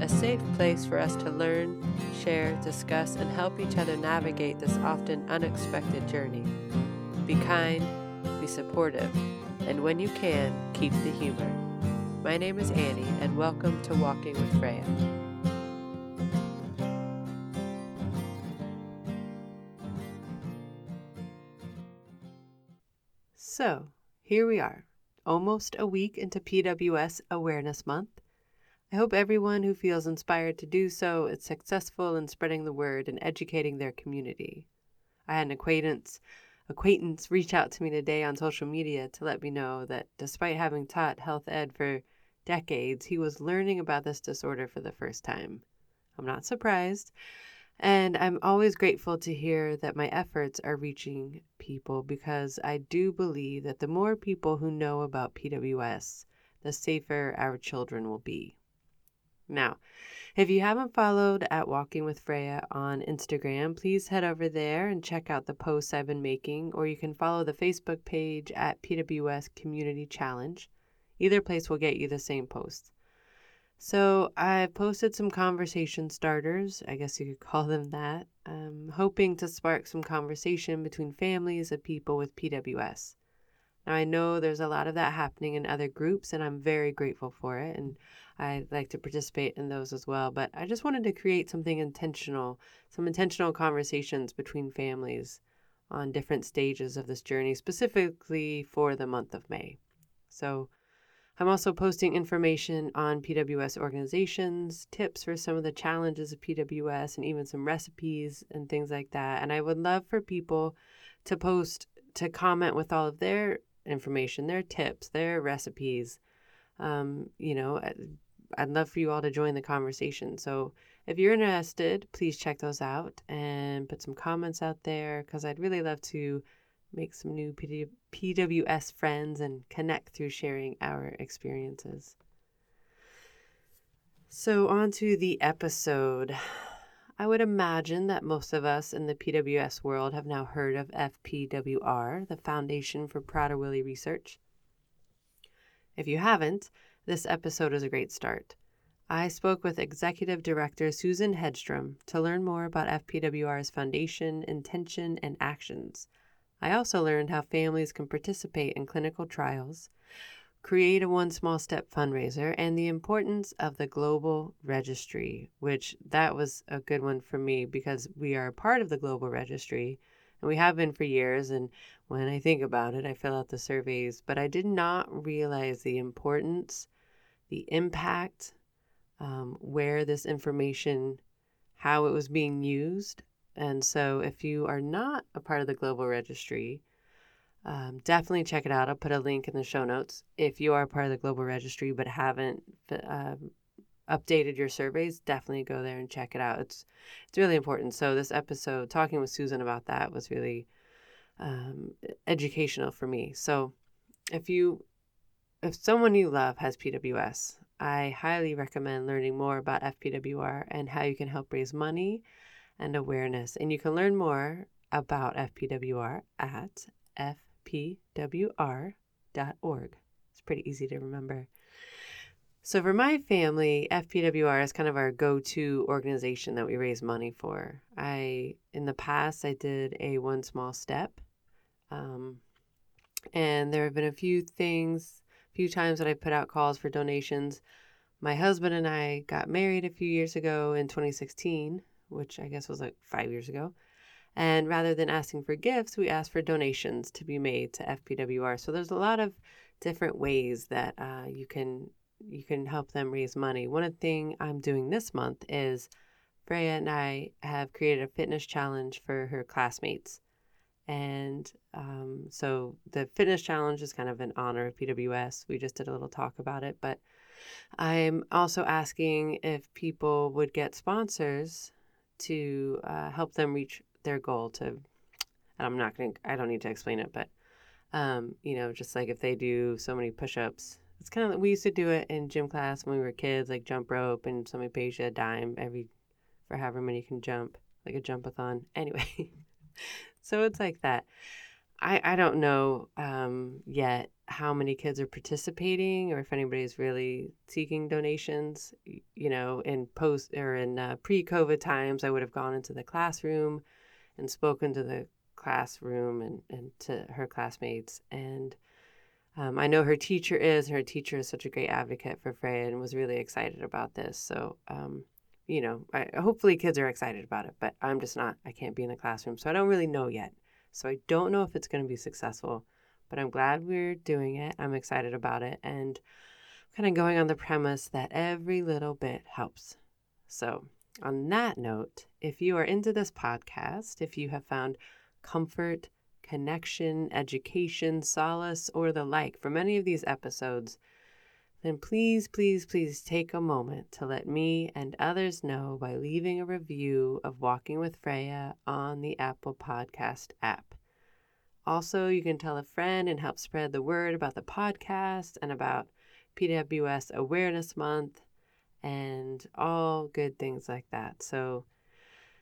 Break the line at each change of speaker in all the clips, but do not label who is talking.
a safe place for us to learn, share, discuss, and help each other navigate this often unexpected journey. Be kind, be supportive, and when you can, keep the humor. My name is Annie, and welcome to Walking with Freya. So, here we are, almost a week into PWS Awareness Month I hope everyone who feels inspired to do so is successful in spreading the word and educating their community. I had an acquaintance acquaintance reach out to me today on social media to let me know that despite having taught health ed for decades, he was learning about this disorder for the first time. I'm not surprised, and I'm always grateful to hear that my efforts are reaching people because I do believe that the more people who know about PWS, the safer our children will be. Now, if you haven't followed at Walking with Freya on Instagram, please head over there and check out the posts I've been making, or you can follow the Facebook page at PWS Community Challenge. Either place will get you the same posts. So, I've posted some conversation starters, I guess you could call them that, um, hoping to spark some conversation between families of people with PWS. Now, I know there's a lot of that happening in other groups, and I'm very grateful for it. And I like to participate in those as well. But I just wanted to create something intentional, some intentional conversations between families on different stages of this journey, specifically for the month of May. So I'm also posting information on PWS organizations, tips for some of the challenges of PWS, and even some recipes and things like that. And I would love for people to post, to comment with all of their information, their tips, their recipes. Um, you know, I'd love for you all to join the conversation. So if you're interested, please check those out and put some comments out there because I'd really love to make some new PWS friends and connect through sharing our experiences. So, on to the episode. I would imagine that most of us in the PWS world have now heard of FPWR, the Foundation for Prader-Willi Research. If you haven't, this episode is a great start. I spoke with Executive Director Susan Hedstrom to learn more about FPWR's foundation, intention, and actions. I also learned how families can participate in clinical trials, create a One Small Step fundraiser, and the importance of the Global Registry, which that was a good one for me because we are part of the Global Registry and we have been for years. And when I think about it, I fill out the surveys, but I did not realize the importance the impact, um, where this information, how it was being used. And so, if you are not a part of the global registry, um, definitely check it out. I'll put a link in the show notes. If you are part of the global registry but haven't um, updated your surveys, definitely go there and check it out. It's it's really important. So this episode, talking with Susan about that, was really um, educational for me. So if you if someone you love has PWS, I highly recommend learning more about FPWR and how you can help raise money and awareness. And you can learn more about FPWR at fpwr.org. It's pretty easy to remember. So, for my family, FPWR is kind of our go to organization that we raise money for. I, in the past, I did a one small step. Um, and there have been a few things few times that I put out calls for donations. My husband and I got married a few years ago in 2016, which I guess was like five years ago. And rather than asking for gifts, we asked for donations to be made to FPWR. So there's a lot of different ways that uh, you can you can help them raise money. One thing I'm doing this month is Freya and I have created a fitness challenge for her classmates. And um, so the fitness challenge is kind of in honor of PWS. We just did a little talk about it, but I'm also asking if people would get sponsors to uh, help them reach their goal to, and I'm not going to, I don't need to explain it, but, um, you know, just like if they do so many push ups, it's kind of we used to do it in gym class when we were kids, like jump rope, and somebody pays you a dime every for however many you can jump, like a jumpathon. Anyway, so it's like that. I, I don't know um, yet how many kids are participating or if anybody's really seeking donations. You know, in post or in uh, pre COVID times, I would have gone into the classroom and spoken to the classroom and, and to her classmates. And um, I know her teacher is, and her teacher is such a great advocate for Freya and was really excited about this. So, um, you know, I, hopefully kids are excited about it, but I'm just not. I can't be in the classroom, so I don't really know yet. So I don't know if it's going to be successful, but I'm glad we're doing it. I'm excited about it and kind of going on the premise that every little bit helps. So, on that note, if you are into this podcast, if you have found comfort, connection, education, solace, or the like from any of these episodes, then please, please, please take a moment to let me and others know by leaving a review of Walking with Freya on the Apple Podcast app. Also, you can tell a friend and help spread the word about the podcast and about PWS Awareness Month and all good things like that. So,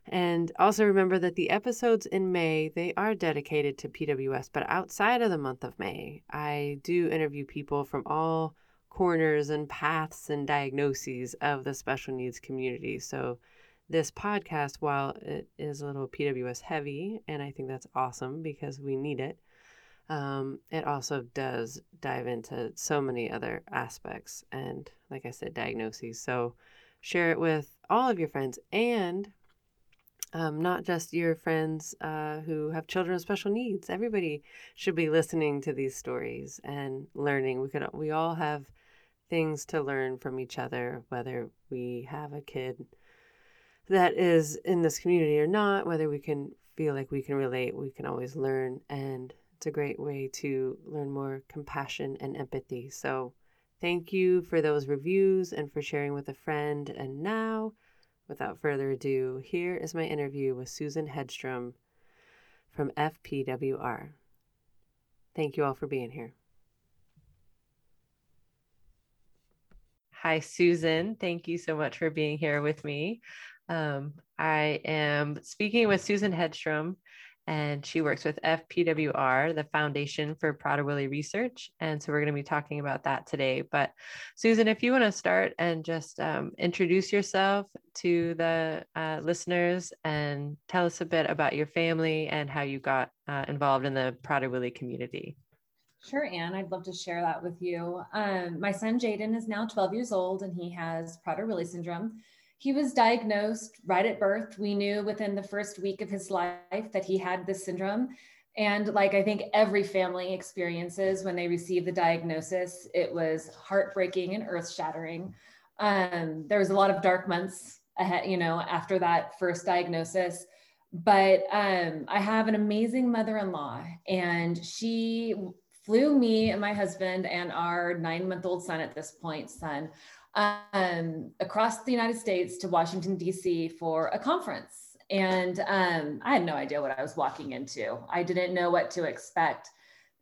and also remember that the episodes in May, they are dedicated to PWS, but outside of the month of May, I do interview people from all corners and paths and diagnoses of the special needs community. So, this podcast, while it is a little PWS heavy, and I think that's awesome because we need it, um, it also does dive into so many other aspects and, like I said, diagnoses. So, share it with all of your friends and um, not just your friends uh, who have children with special needs. Everybody should be listening to these stories and learning. We could we all have things to learn from each other, whether we have a kid that is in this community or not, whether we can feel like we can relate, we can always learn. And it's a great way to learn more compassion and empathy. So, thank you for those reviews and for sharing with a friend. And now, without further ado, here is my interview with Susan Hedstrom from FPWR. Thank you all for being here. Hi, Susan. Thank you so much for being here with me. Um, I am speaking with Susan Hedstrom, and she works with FPWR, the Foundation for Prader-Willi Research. And so we're going to be talking about that today. But Susan, if you want to start and just um, introduce yourself to the uh, listeners and tell us a bit about your family and how you got uh, involved in the Prader-Willi community.
Sure, Anne. I'd love to share that with you. Um, my son Jaden is now 12 years old and he has Prader-Willi syndrome. He was diagnosed right at birth. We knew within the first week of his life that he had this syndrome. And like I think every family experiences when they receive the diagnosis, it was heartbreaking and earth shattering. Um, there was a lot of dark months ahead, you know, after that first diagnosis but um, I have an amazing mother in law, and she flew me and my husband and our nine month old son at this point, son, um, across the United States to Washington, D.C. for a conference. And um, I had no idea what I was walking into. I didn't know what to expect.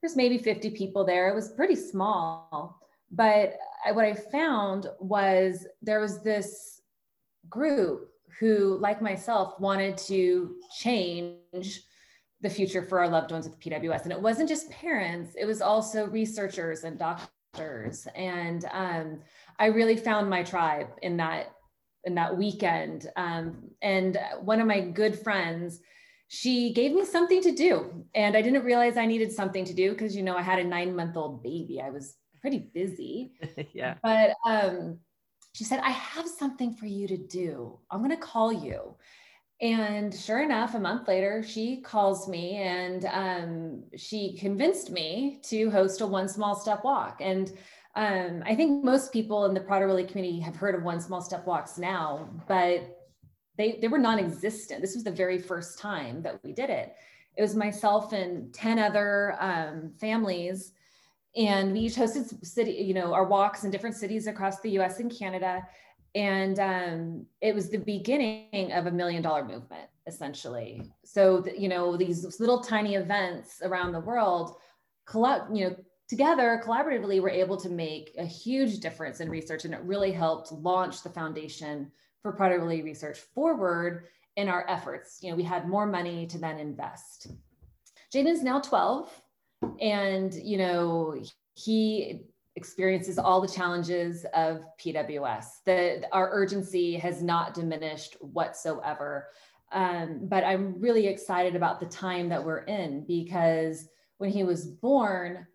There's maybe 50 people there. It was pretty small. But I, what I found was there was this group who, like myself, wanted to change the future for our loved ones with PWS. And it wasn't just parents, it was also researchers and doctors. And um, I really found my tribe in that in that weekend. Um, and one of my good friends, she gave me something to do. And I didn't realize I needed something to do because you know I had a nine month old baby. I was pretty busy.
yeah.
But um, she said, I have something for you to do. I'm gonna call you. And sure enough, a month later, she calls me and um, she convinced me to host a One Small Step Walk. And um, I think most people in the Prader-Willi community have heard of One Small Step Walks now, but they, they were non-existent. This was the very first time that we did it. It was myself and 10 other um, families and we each hosted city, you know, our walks in different cities across the US and Canada and um, it was the beginning of a million dollar movement essentially. So, you know, these little tiny events around the world, you know, together collaboratively, we're able to make a huge difference in research. And it really helped launch the foundation for Prader-Willi research forward in our efforts. You know, we had more money to then invest. Jaden is now 12 and, you know, he experiences all the challenges of PWS. The, our urgency has not diminished whatsoever. Um, but I'm really excited about the time that we're in because when he was born,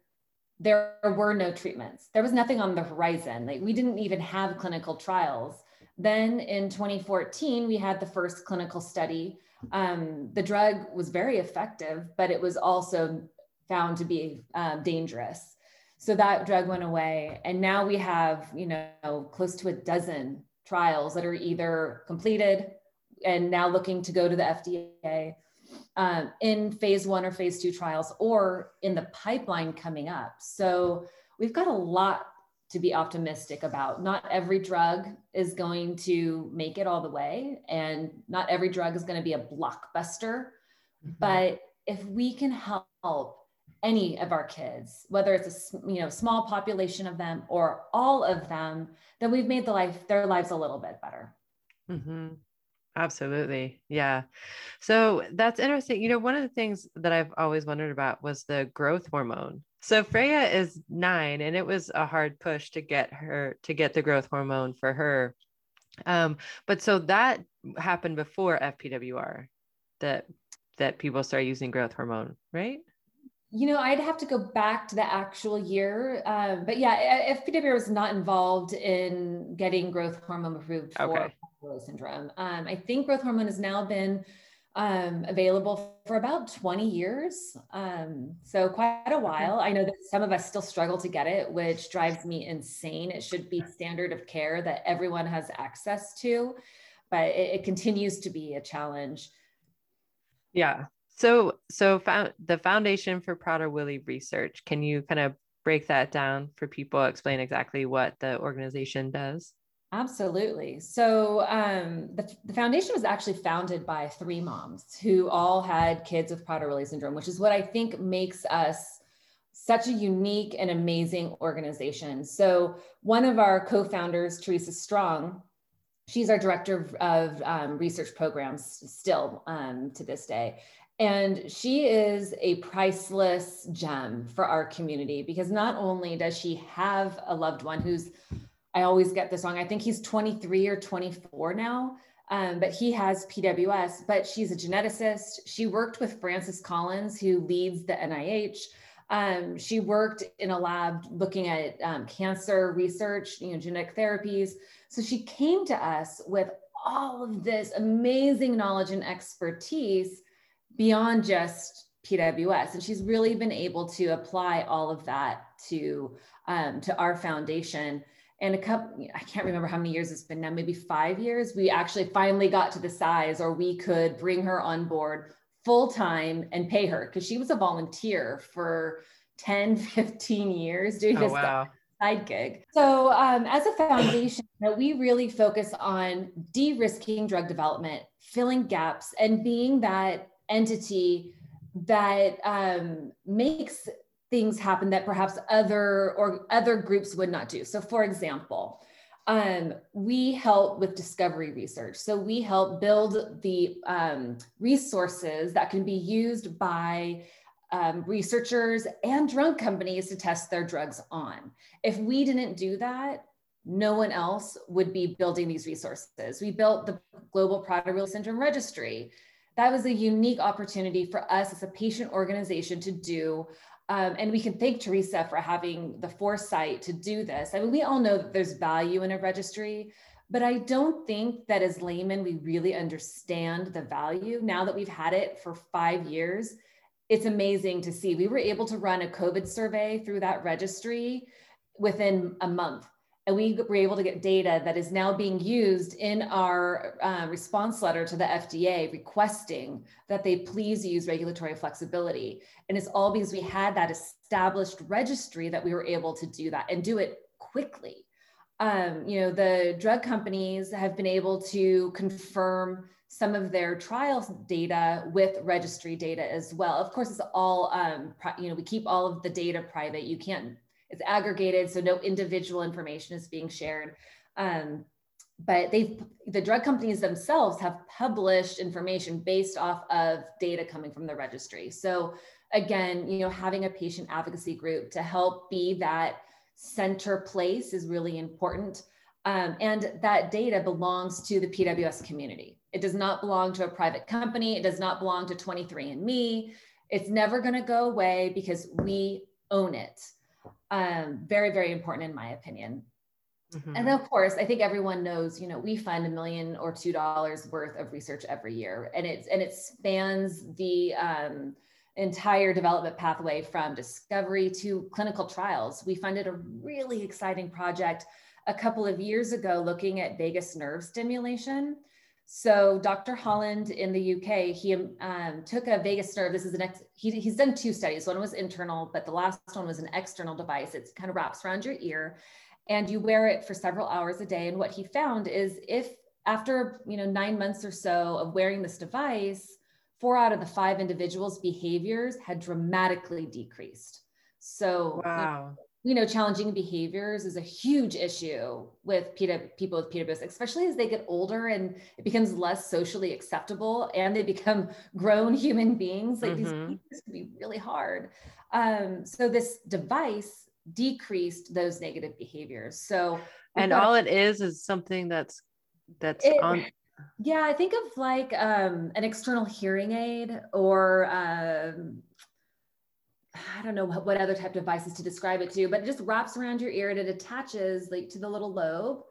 there were no treatments. There was nothing on the horizon. Like we didn't even have clinical trials. Then in 2014, we had the first clinical study. Um, the drug was very effective, but it was also found to be um, dangerous. So that drug went away. And now we have, you know, close to a dozen trials that are either completed and now looking to go to the FDA um, in phase one or phase two trials or in the pipeline coming up. So we've got a lot to be optimistic about. Not every drug is going to make it all the way, and not every drug is going to be a blockbuster. Mm-hmm. But if we can help any of our kids, whether it's a you know small population of them or all of them, then we've made the life their lives a little bit better.
Mm-hmm. Absolutely. Yeah. So that's interesting. You know, one of the things that I've always wondered about was the growth hormone. So Freya is nine, and it was a hard push to get her to get the growth hormone for her. Um, but so that happened before FPWR that that people start using growth hormone, right?
You know, I'd have to go back to the actual year. Um, but yeah, FPWR was not involved in getting growth hormone approved for okay. syndrome. Um, I think growth hormone has now been um, available for about 20 years. Um, so quite a while. I know that some of us still struggle to get it, which drives me insane. It should be standard of care that everyone has access to, but it, it continues to be a challenge.
Yeah. So, so found the Foundation for Prader-Willi Research. Can you kind of break that down for people? Explain exactly what the organization does.
Absolutely. So um, the, the, foundation was actually founded by three moms who all had kids with Prader-Willi syndrome, which is what I think makes us such a unique and amazing organization. So one of our co-founders, Teresa Strong, she's our director of, of um, research programs still um, to this day. And she is a priceless gem for our community because not only does she have a loved one who's I always get this wrong. I think he's 23 or 24 now, um, but he has PWS. But she's a geneticist. She worked with Francis Collins, who leads the NIH. Um, she worked in a lab looking at um, cancer research, you know, genetic therapies. So she came to us with all of this amazing knowledge and expertise beyond just PWS, and she's really been able to apply all of that to um, to our foundation. And a couple i can't remember how many years it's been now maybe five years we actually finally got to the size or we could bring her on board full time and pay her. Because she was a volunteer for 10 15 years doing oh, this wow. side gig. So um, as a foundation we really focus on de-risking drug development filling gaps and being that entity that um, makes things happen that perhaps other or other groups would not do. So for example, um, we help with discovery research. So we help build the um, resources that can be used by um, researchers and drug companies to test their drugs on. If we didn't do that, no one else would be building these resources. We built the Global Prader-Willi Syndrome Registry. That was a unique opportunity for us as a patient organization to do um, and we can thank Teresa for having the foresight to do this. I mean, we all know that there's value in a registry, but I don't think that as laymen, we really understand the value. Now that we've had it for five years, it's amazing to see. We were able to run a COVID survey through that registry within a month and we were able to get data that is now being used in our uh, response letter to the FDA requesting that they please use regulatory flexibility. And it's all because we had that established registry that we were able to do that and do it quickly. Um, you know, the drug companies have been able to confirm some of their trial data with registry data as well. Of course, it's all, um, you know, we keep all of the data private. You can't, it's aggregated, so no individual information is being shared. Um, but they've, the drug companies themselves have published information based off of data coming from the registry. So again, you know, having a patient advocacy group to help be that center place is really important. Um, and that data belongs to the PWS community. It does not belong to a private company. It does not belong to 23andMe. It's never going to go away because we own it. Um, very, very important in my opinion. Mm-hmm. And of course, I think everyone knows, you know, we fund a million or two dollars worth of research every year, and it's and it spans the um, entire development pathway from discovery to clinical trials. We funded a really exciting project a couple of years ago looking at vagus nerve stimulation. So Dr. Holland in the UK, he um, took a vagus nerve. This is an ex, he, he's done two studies. One was internal, but the last one was an external device. It kind of wraps around your ear and you wear it for several hours a day. And what he found is if after, you know, nine months or so of wearing this device, four out of the five individuals' behaviors had dramatically decreased. So, wow. Challenging behaviors is a huge issue with people with PWS, especially as they get older and it becomes less socially acceptable and they become grown human beings. Like mm-hmm. these behaviors can be really hard. Um, so this device decreased those negative behaviors. So,
and all it is is something that's that's it, on
yeah, I think of like um, an external hearing aid or um, I don't know what, what other type of devices to describe it to, but it just wraps around your ear and it attaches like to the little lobe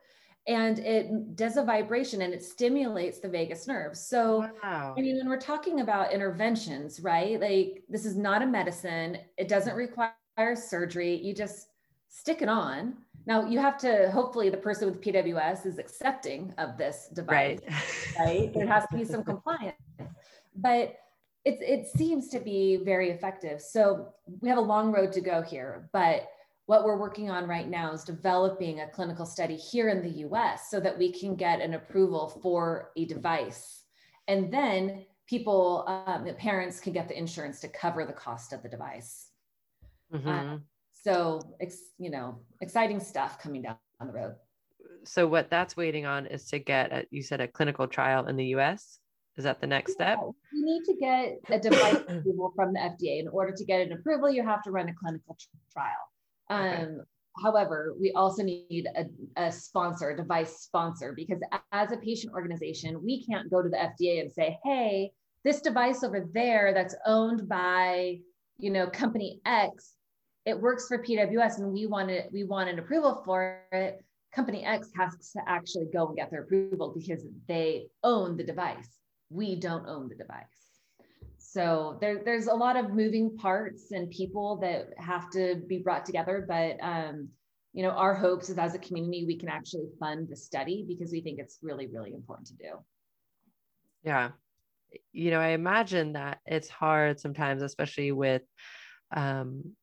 and it does a vibration and it stimulates the vagus nerve. So, wow. I mean, when we're talking about interventions, right? Like this is not a medicine. It doesn't require surgery. You just stick it on now you have to hopefully the person with PWS is accepting of this device, right? right? There has to be some compliance, but it, it seems to be very effective. So we have a long road to go here, but what we're working on right now is developing a clinical study here in the US so that we can get an approval for a device. And then people, um, parents can get the insurance to cover the cost of the device. Mm-hmm. Uh, so you know exciting stuff coming down the road
so what that's waiting on is to get a, you said a clinical trial in the us is that the next step
you need to get a device approval from the fda in order to get an approval you have to run a clinical trial um, okay. however we also need a, a sponsor a device sponsor because as a patient organization we can't go to the fda and say hey this device over there that's owned by you know company x it works for PWS and we wanted we want an approval for it, company X has to actually go and get their approval because they own the device. We don't own the device. So there, there's a lot of moving parts and people that have to be brought together. But um, you know, our hopes is as a community we can actually fund the study because we think it's really, really important to do.
Yeah. You know, I imagine that it's hard sometimes, especially with um,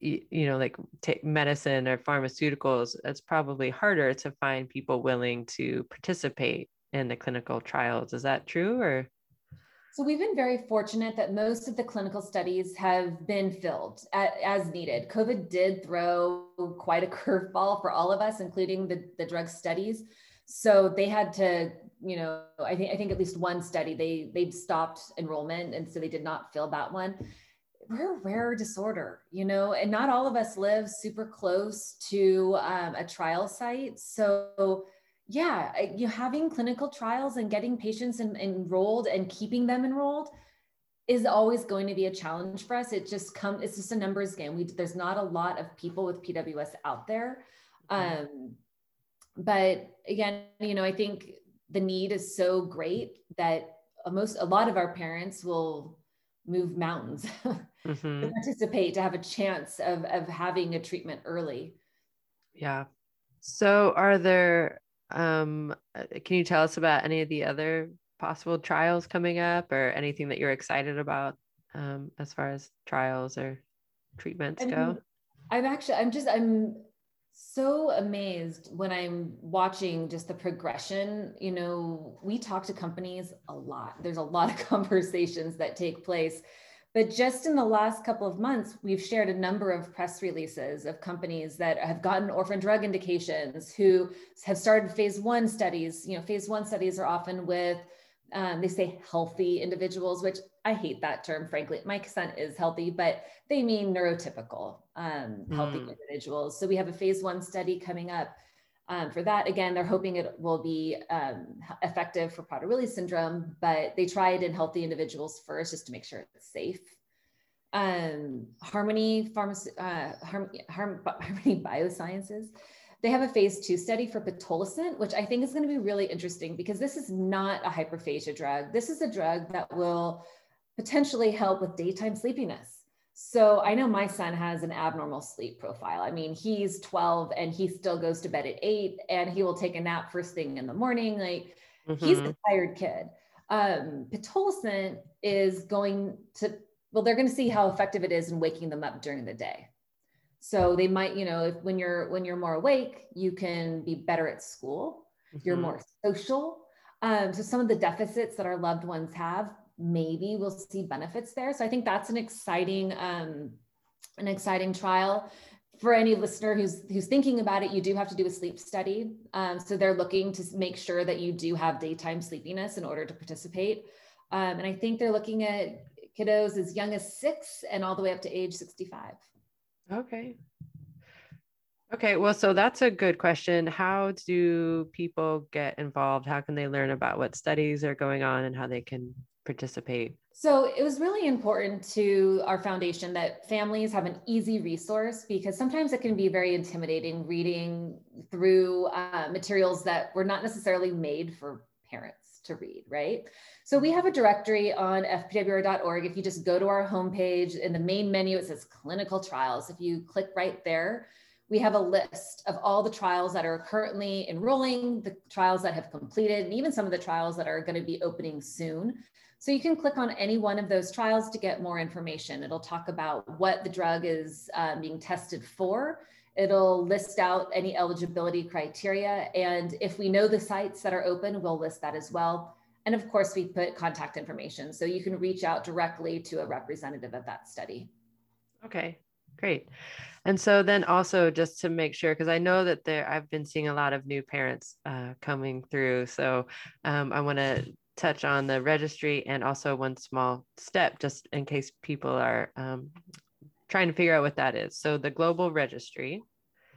you, know like take medicine or pharmaceuticals it's probably harder to find people willing to participate in the clinical trials is that true or
so we've been very fortunate that most of the clinical studies have been filled as needed. COVID did throw quite a curveball for all of us, including the, the drug studies. So they had to, you know, I think I think at least one study they they stopped enrollment, and so they did not fill that one we're a rare disorder, you know, and not all of us live super close to um, a trial site. So, yeah, you having clinical trials and getting patients in, enrolled and keeping them enrolled is always going to be a challenge for us. It just comes, it's just a numbers game. We, there's not a lot of people with PWS out there. Mm-hmm. Um, but again, you know, I think the need is so great that most, a lot of our parents will move mountains mm-hmm. to participate to have a chance of, of having a treatment early.
Yeah. So are there, um, uh, can you tell us about any of the other possible trials coming up or anything that you're excited about um, as far as trials or treatments I mean, go?
I'm actually, I'm just, I'm so amazed when I'm watching just the progression. You know, we talk to companies a lot. There's a lot of conversations that take place. But just in the last couple of months, we've shared a number of press releases of companies that have gotten orphan drug indications, who have started phase one studies. You know, phase one studies are often with um, they say healthy individuals, which I hate that term, frankly. My son is healthy, but they mean neurotypical um, healthy mm. individuals. So we have a phase one study coming up um, for that. Again, they're hoping it will be um, effective for Prader-Willi syndrome, but they try it in healthy individuals first just to make sure it's safe. Um, Harmony, Pharmacy, uh, Harm, Harm, Harmony Biosciences they have a phase two study for pitolisant, which I think is going to be really interesting because this is not a hyperphagia drug. This is a drug that will potentially help with daytime sleepiness. So I know my son has an abnormal sleep profile. I mean, he's 12 and he still goes to bed at eight and he will take a nap first thing in the morning. Like mm-hmm. he's a tired kid. Um, pitolisant is going to, well, they're going to see how effective it is in waking them up during the day so they might you know if when you're when you're more awake you can be better at school mm-hmm. you're more social um, so some of the deficits that our loved ones have maybe we'll see benefits there so i think that's an exciting um, an exciting trial for any listener who's who's thinking about it you do have to do a sleep study um, so they're looking to make sure that you do have daytime sleepiness in order to participate um, and i think they're looking at kiddos as young as six and all the way up to age 65
Okay. Okay, well, so that's a good question. How do people get involved? How can they learn about what studies are going on and how they can participate?
So it was really important to our foundation that families have an easy resource because sometimes it can be very intimidating reading through uh, materials that were not necessarily made for parents to read, right? So we have a directory on fpwr.org. If you just go to our homepage in the main menu, it says clinical trials. If you click right there, we have a list of all the trials that are currently enrolling, the trials that have completed, and even some of the trials that are going to be opening soon. So you can click on any one of those trials to get more information. It'll talk about what the drug is um, being tested for. It'll list out any eligibility criteria. And if we know the sites that are open, we'll list that as well. And of course, we put contact information so you can reach out directly to a representative of that study.
Okay, great. And so then also just to make sure, because I know that there, I've been seeing a lot of new parents uh, coming through. So um, I want to touch on the registry and also one small step, just in case people are um, trying to figure out what that is. So the global registry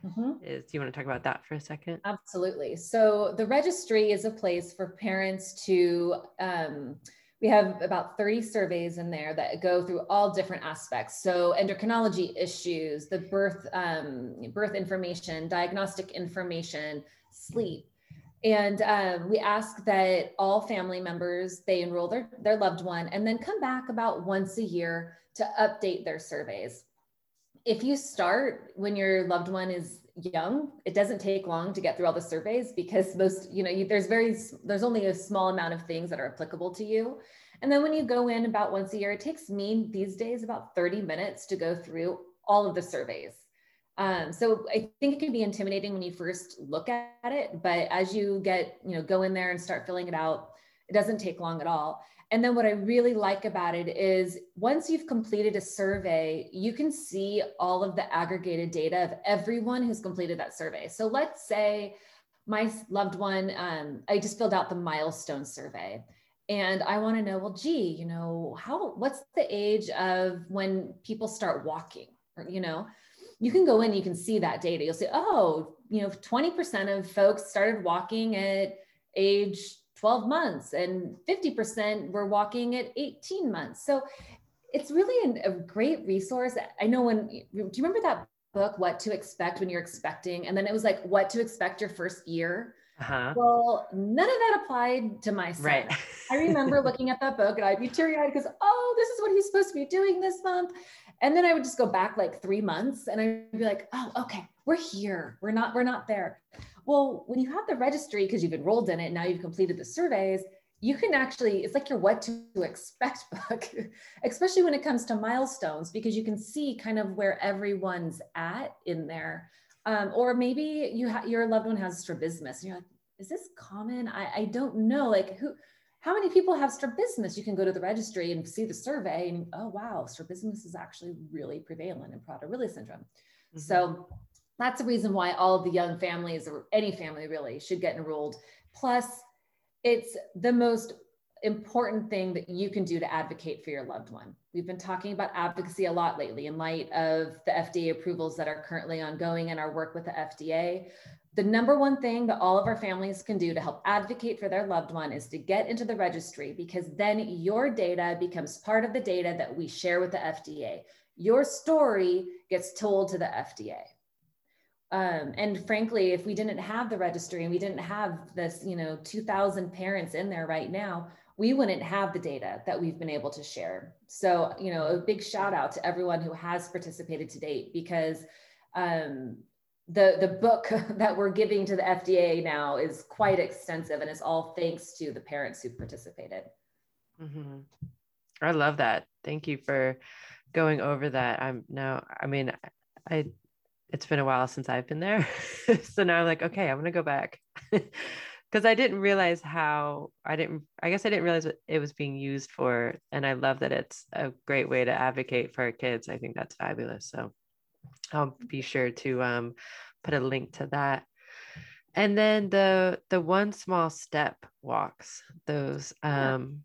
mm-hmm. is do you want to talk about that for a second
absolutely so the registry is a place for parents to um, we have about 30 surveys in there that go through all different aspects so endocrinology issues the birth um, birth information diagnostic information sleep and um, we ask that all family members they enroll their, their loved one and then come back about once a year to update their surveys. If you start when your loved one is young it doesn't take long to get through all the surveys because most you know you, there's very there's only a small amount of things that are applicable to you. And then when you go in about once a year it takes me these days about 30 minutes to go through all of the surveys um, so i think it can be intimidating when you first look at it but as you get you know go in there and start filling it out it doesn't take long at all. And then what I really like about it is once you've completed a survey, you can see all of the aggregated data of everyone who's completed that survey. So let's say my loved one, um, I just filled out the milestone survey. And I want to know, well, gee, you know, how, what's the age of when people start walking or, you know, you can go in, you can see that data. You'll say, oh, you know, 20% of folks started walking at age 12 months and 50% were walking at 18 months. So it's really an, a great resource. I know when, do you remember that book, What to Expect When You're Expecting? And then it was like, What to Expect Your First Year. Uh-huh. Well, none of that applied to my son. Right. I remember looking at that book and I'd be teary eyed because, oh, this is what he's supposed to be doing this month. And then I would just go back like three months and I'd be like, oh, okay, we're here. We're not, we're not there. Well, when you have the registry, because you've enrolled in it, now you've completed the surveys, you can actually, it's like your what to expect book, especially when it comes to milestones, because you can see kind of where everyone's at in there. Um, or maybe you ha- your loved one has strabismus and you're like, is this common? I, I don't know. Like who, how many people have strabismus? You can go to the registry and see the survey and oh wow, strabismus is actually really prevalent in Prader-Willi syndrome. Mm-hmm. So that's the reason why all of the young families or any family really should get enrolled. Plus, it's the most important thing that you can do to advocate for your loved one. We've been talking about advocacy a lot lately in light of the FDA approvals that are currently ongoing and our work with the FDA. The number one thing that all of our families can do to help advocate for their loved one is to get into the registry because then your data becomes part of the data that we share with the FDA. Your story gets told to the FDA. Um, and frankly, if we didn't have the registry and we didn't have this, you know, 2,000 parents in there right now, we wouldn't have the data that we've been able to share. So, you know, a big shout out to everyone who has participated to date because um, the the book that we're giving to the FDA now is quite extensive, and it's all thanks to the parents who participated.
Mm-hmm. I love that. Thank you for going over that. I'm now. I mean, I. It's been a while since I've been there, so now I'm like, okay, I'm gonna go back. because I didn't realize how I didn't I guess I didn't realize what it was being used for and I love that it's a great way to advocate for our kids. I think that's fabulous. So I'll be sure to um, put a link to that. And then the the one small step walks, those um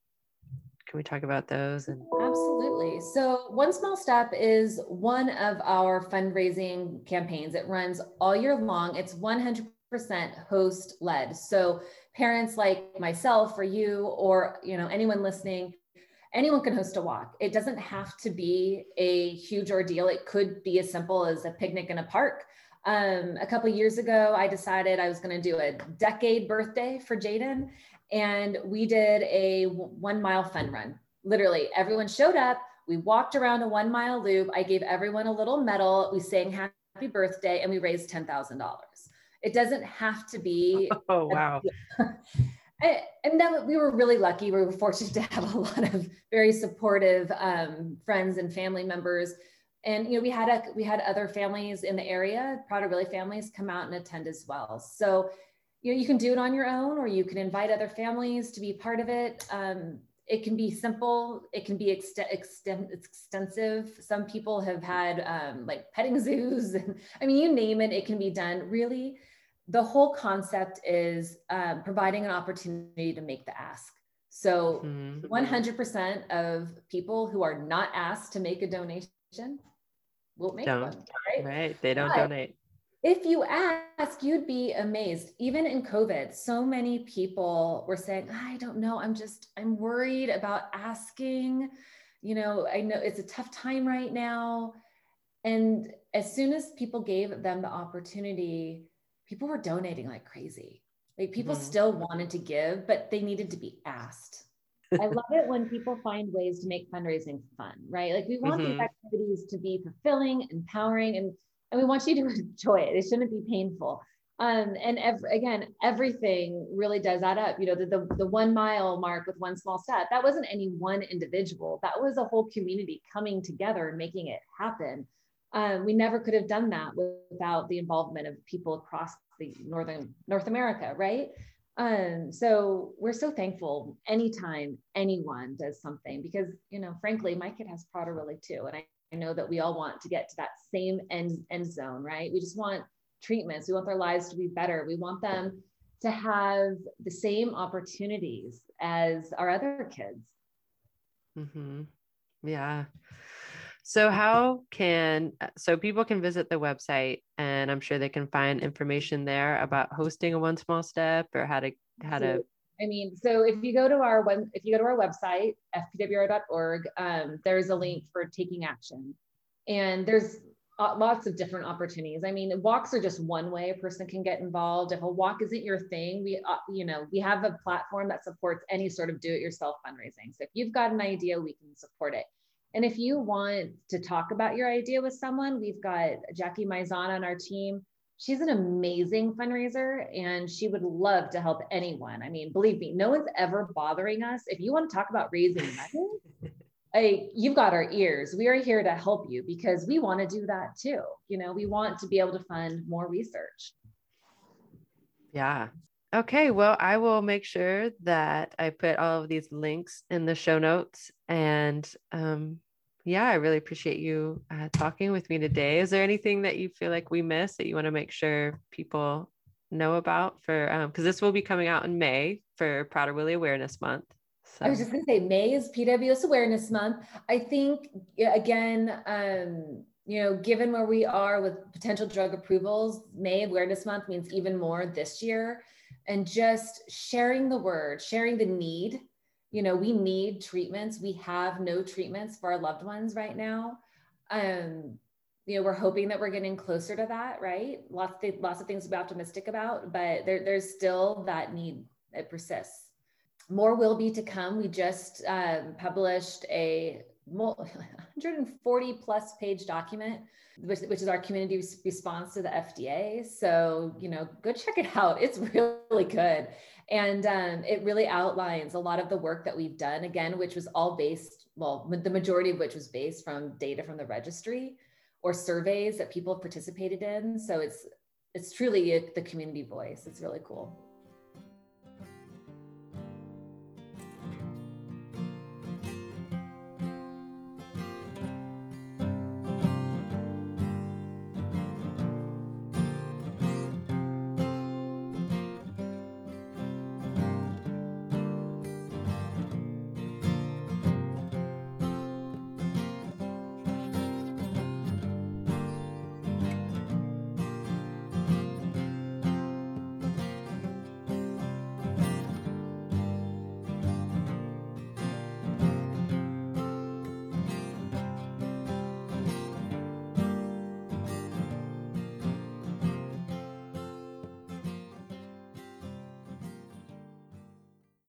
can we talk about those and
absolutely so one small step is one of our fundraising campaigns it runs all year long it's 100 percent host led. So parents like myself or you or you know anyone listening, anyone can host a walk. It doesn't have to be a huge ordeal. It could be as simple as a picnic in a park. Um, a couple years ago, I decided I was going to do a decade birthday for Jaden, and we did a one mile fun run. Literally, everyone showed up. We walked around a one mile loop. I gave everyone a little medal. We sang happy birthday, and we raised ten thousand dollars. It doesn't have to be.
Oh, wow.
and then we were really lucky. We were fortunate to have a lot of very supportive um, friends and family members. And you know, we had a we had other families in the area, Prader-Willi families, come out and attend as well. So, you know, you can do it on your own, or you can invite other families to be part of it. Um, it can be simple it can be extent, extensive some people have had um, like petting zoos and i mean you name it it can be done really the whole concept is um, providing an opportunity to make the ask so mm-hmm. 100% of people who are not asked to make a donation will make
don't,
one
right? right they don't but donate
if you ask, you'd be amazed. Even in COVID, so many people were saying, I don't know, I'm just, I'm worried about asking. You know, I know it's a tough time right now. And as soon as people gave them the opportunity, people were donating like crazy. Like people mm-hmm. still wanted to give, but they needed to be asked. I love it when people find ways to make fundraising fun, right? Like we want mm-hmm. these activities to be fulfilling, empowering, and and we want you to enjoy it. It shouldn't be painful. Um, and ev- again, everything really does add up. You know, the, the, the one mile mark with one small step, that wasn't any one individual. That was a whole community coming together and making it happen. Um, we never could have done that without the involvement of people across the northern North America, right? Um, so we're so thankful anytime anyone does something because you know, frankly, my kid has Prader-Willi too, and I I know that we all want to get to that same end end zone, right? We just want treatments. We want their lives to be better. We want them to have the same opportunities as our other kids.
Mm-hmm. Yeah. So how can so people can visit the website and I'm sure they can find information there about hosting a one small step or how to how to
I mean, so if you go to our one, if you go to our website, fpwr.org, um, there's a link for taking action. And there's uh, lots of different opportunities. I mean, walks are just one way a person can get involved. If a walk isn't your thing, we, uh, you know, we have a platform that supports any sort of do-it-yourself fundraising. So if you've got an idea, we can support it. And if you want to talk about your idea with someone, we've got Jackie Maizana on our team she's an amazing fundraiser and she would love to help anyone. I mean, believe me, no one's ever bothering us. If you want to talk about raising money, I, you've got our ears. We are here to help you because we want to do that too. You know, we want to be able to fund more research.
Yeah. Okay. Well, I will make sure that I put all of these links in the show notes. And um, yeah, I really appreciate you uh, talking with me today. Is there anything that you feel like we missed that you want to make sure people know about for because um, this will be coming out in May for Prader-Willi Awareness Month.
So. I was just going to say May is PWS Awareness Month. I think again, um, you know, given where we are with potential drug approvals, May Awareness Month means even more this year. And just sharing the word, sharing the need. You know, we need treatments. We have no treatments for our loved ones right now. Um, you know, we're hoping that we're getting closer to that, right? Lots of, lots of things to be optimistic about, but there, there's still that need. It persists. More will be to come. We just um, published a 140 plus page document, which, which is our community response to the FDA. So, you know, go check it out. It's really good. And um, it really outlines a lot of the work that we've done, again, which was all based, well, the majority of which was based from data from the registry or surveys that people have participated in. So it's it's truly the community voice. It's really cool.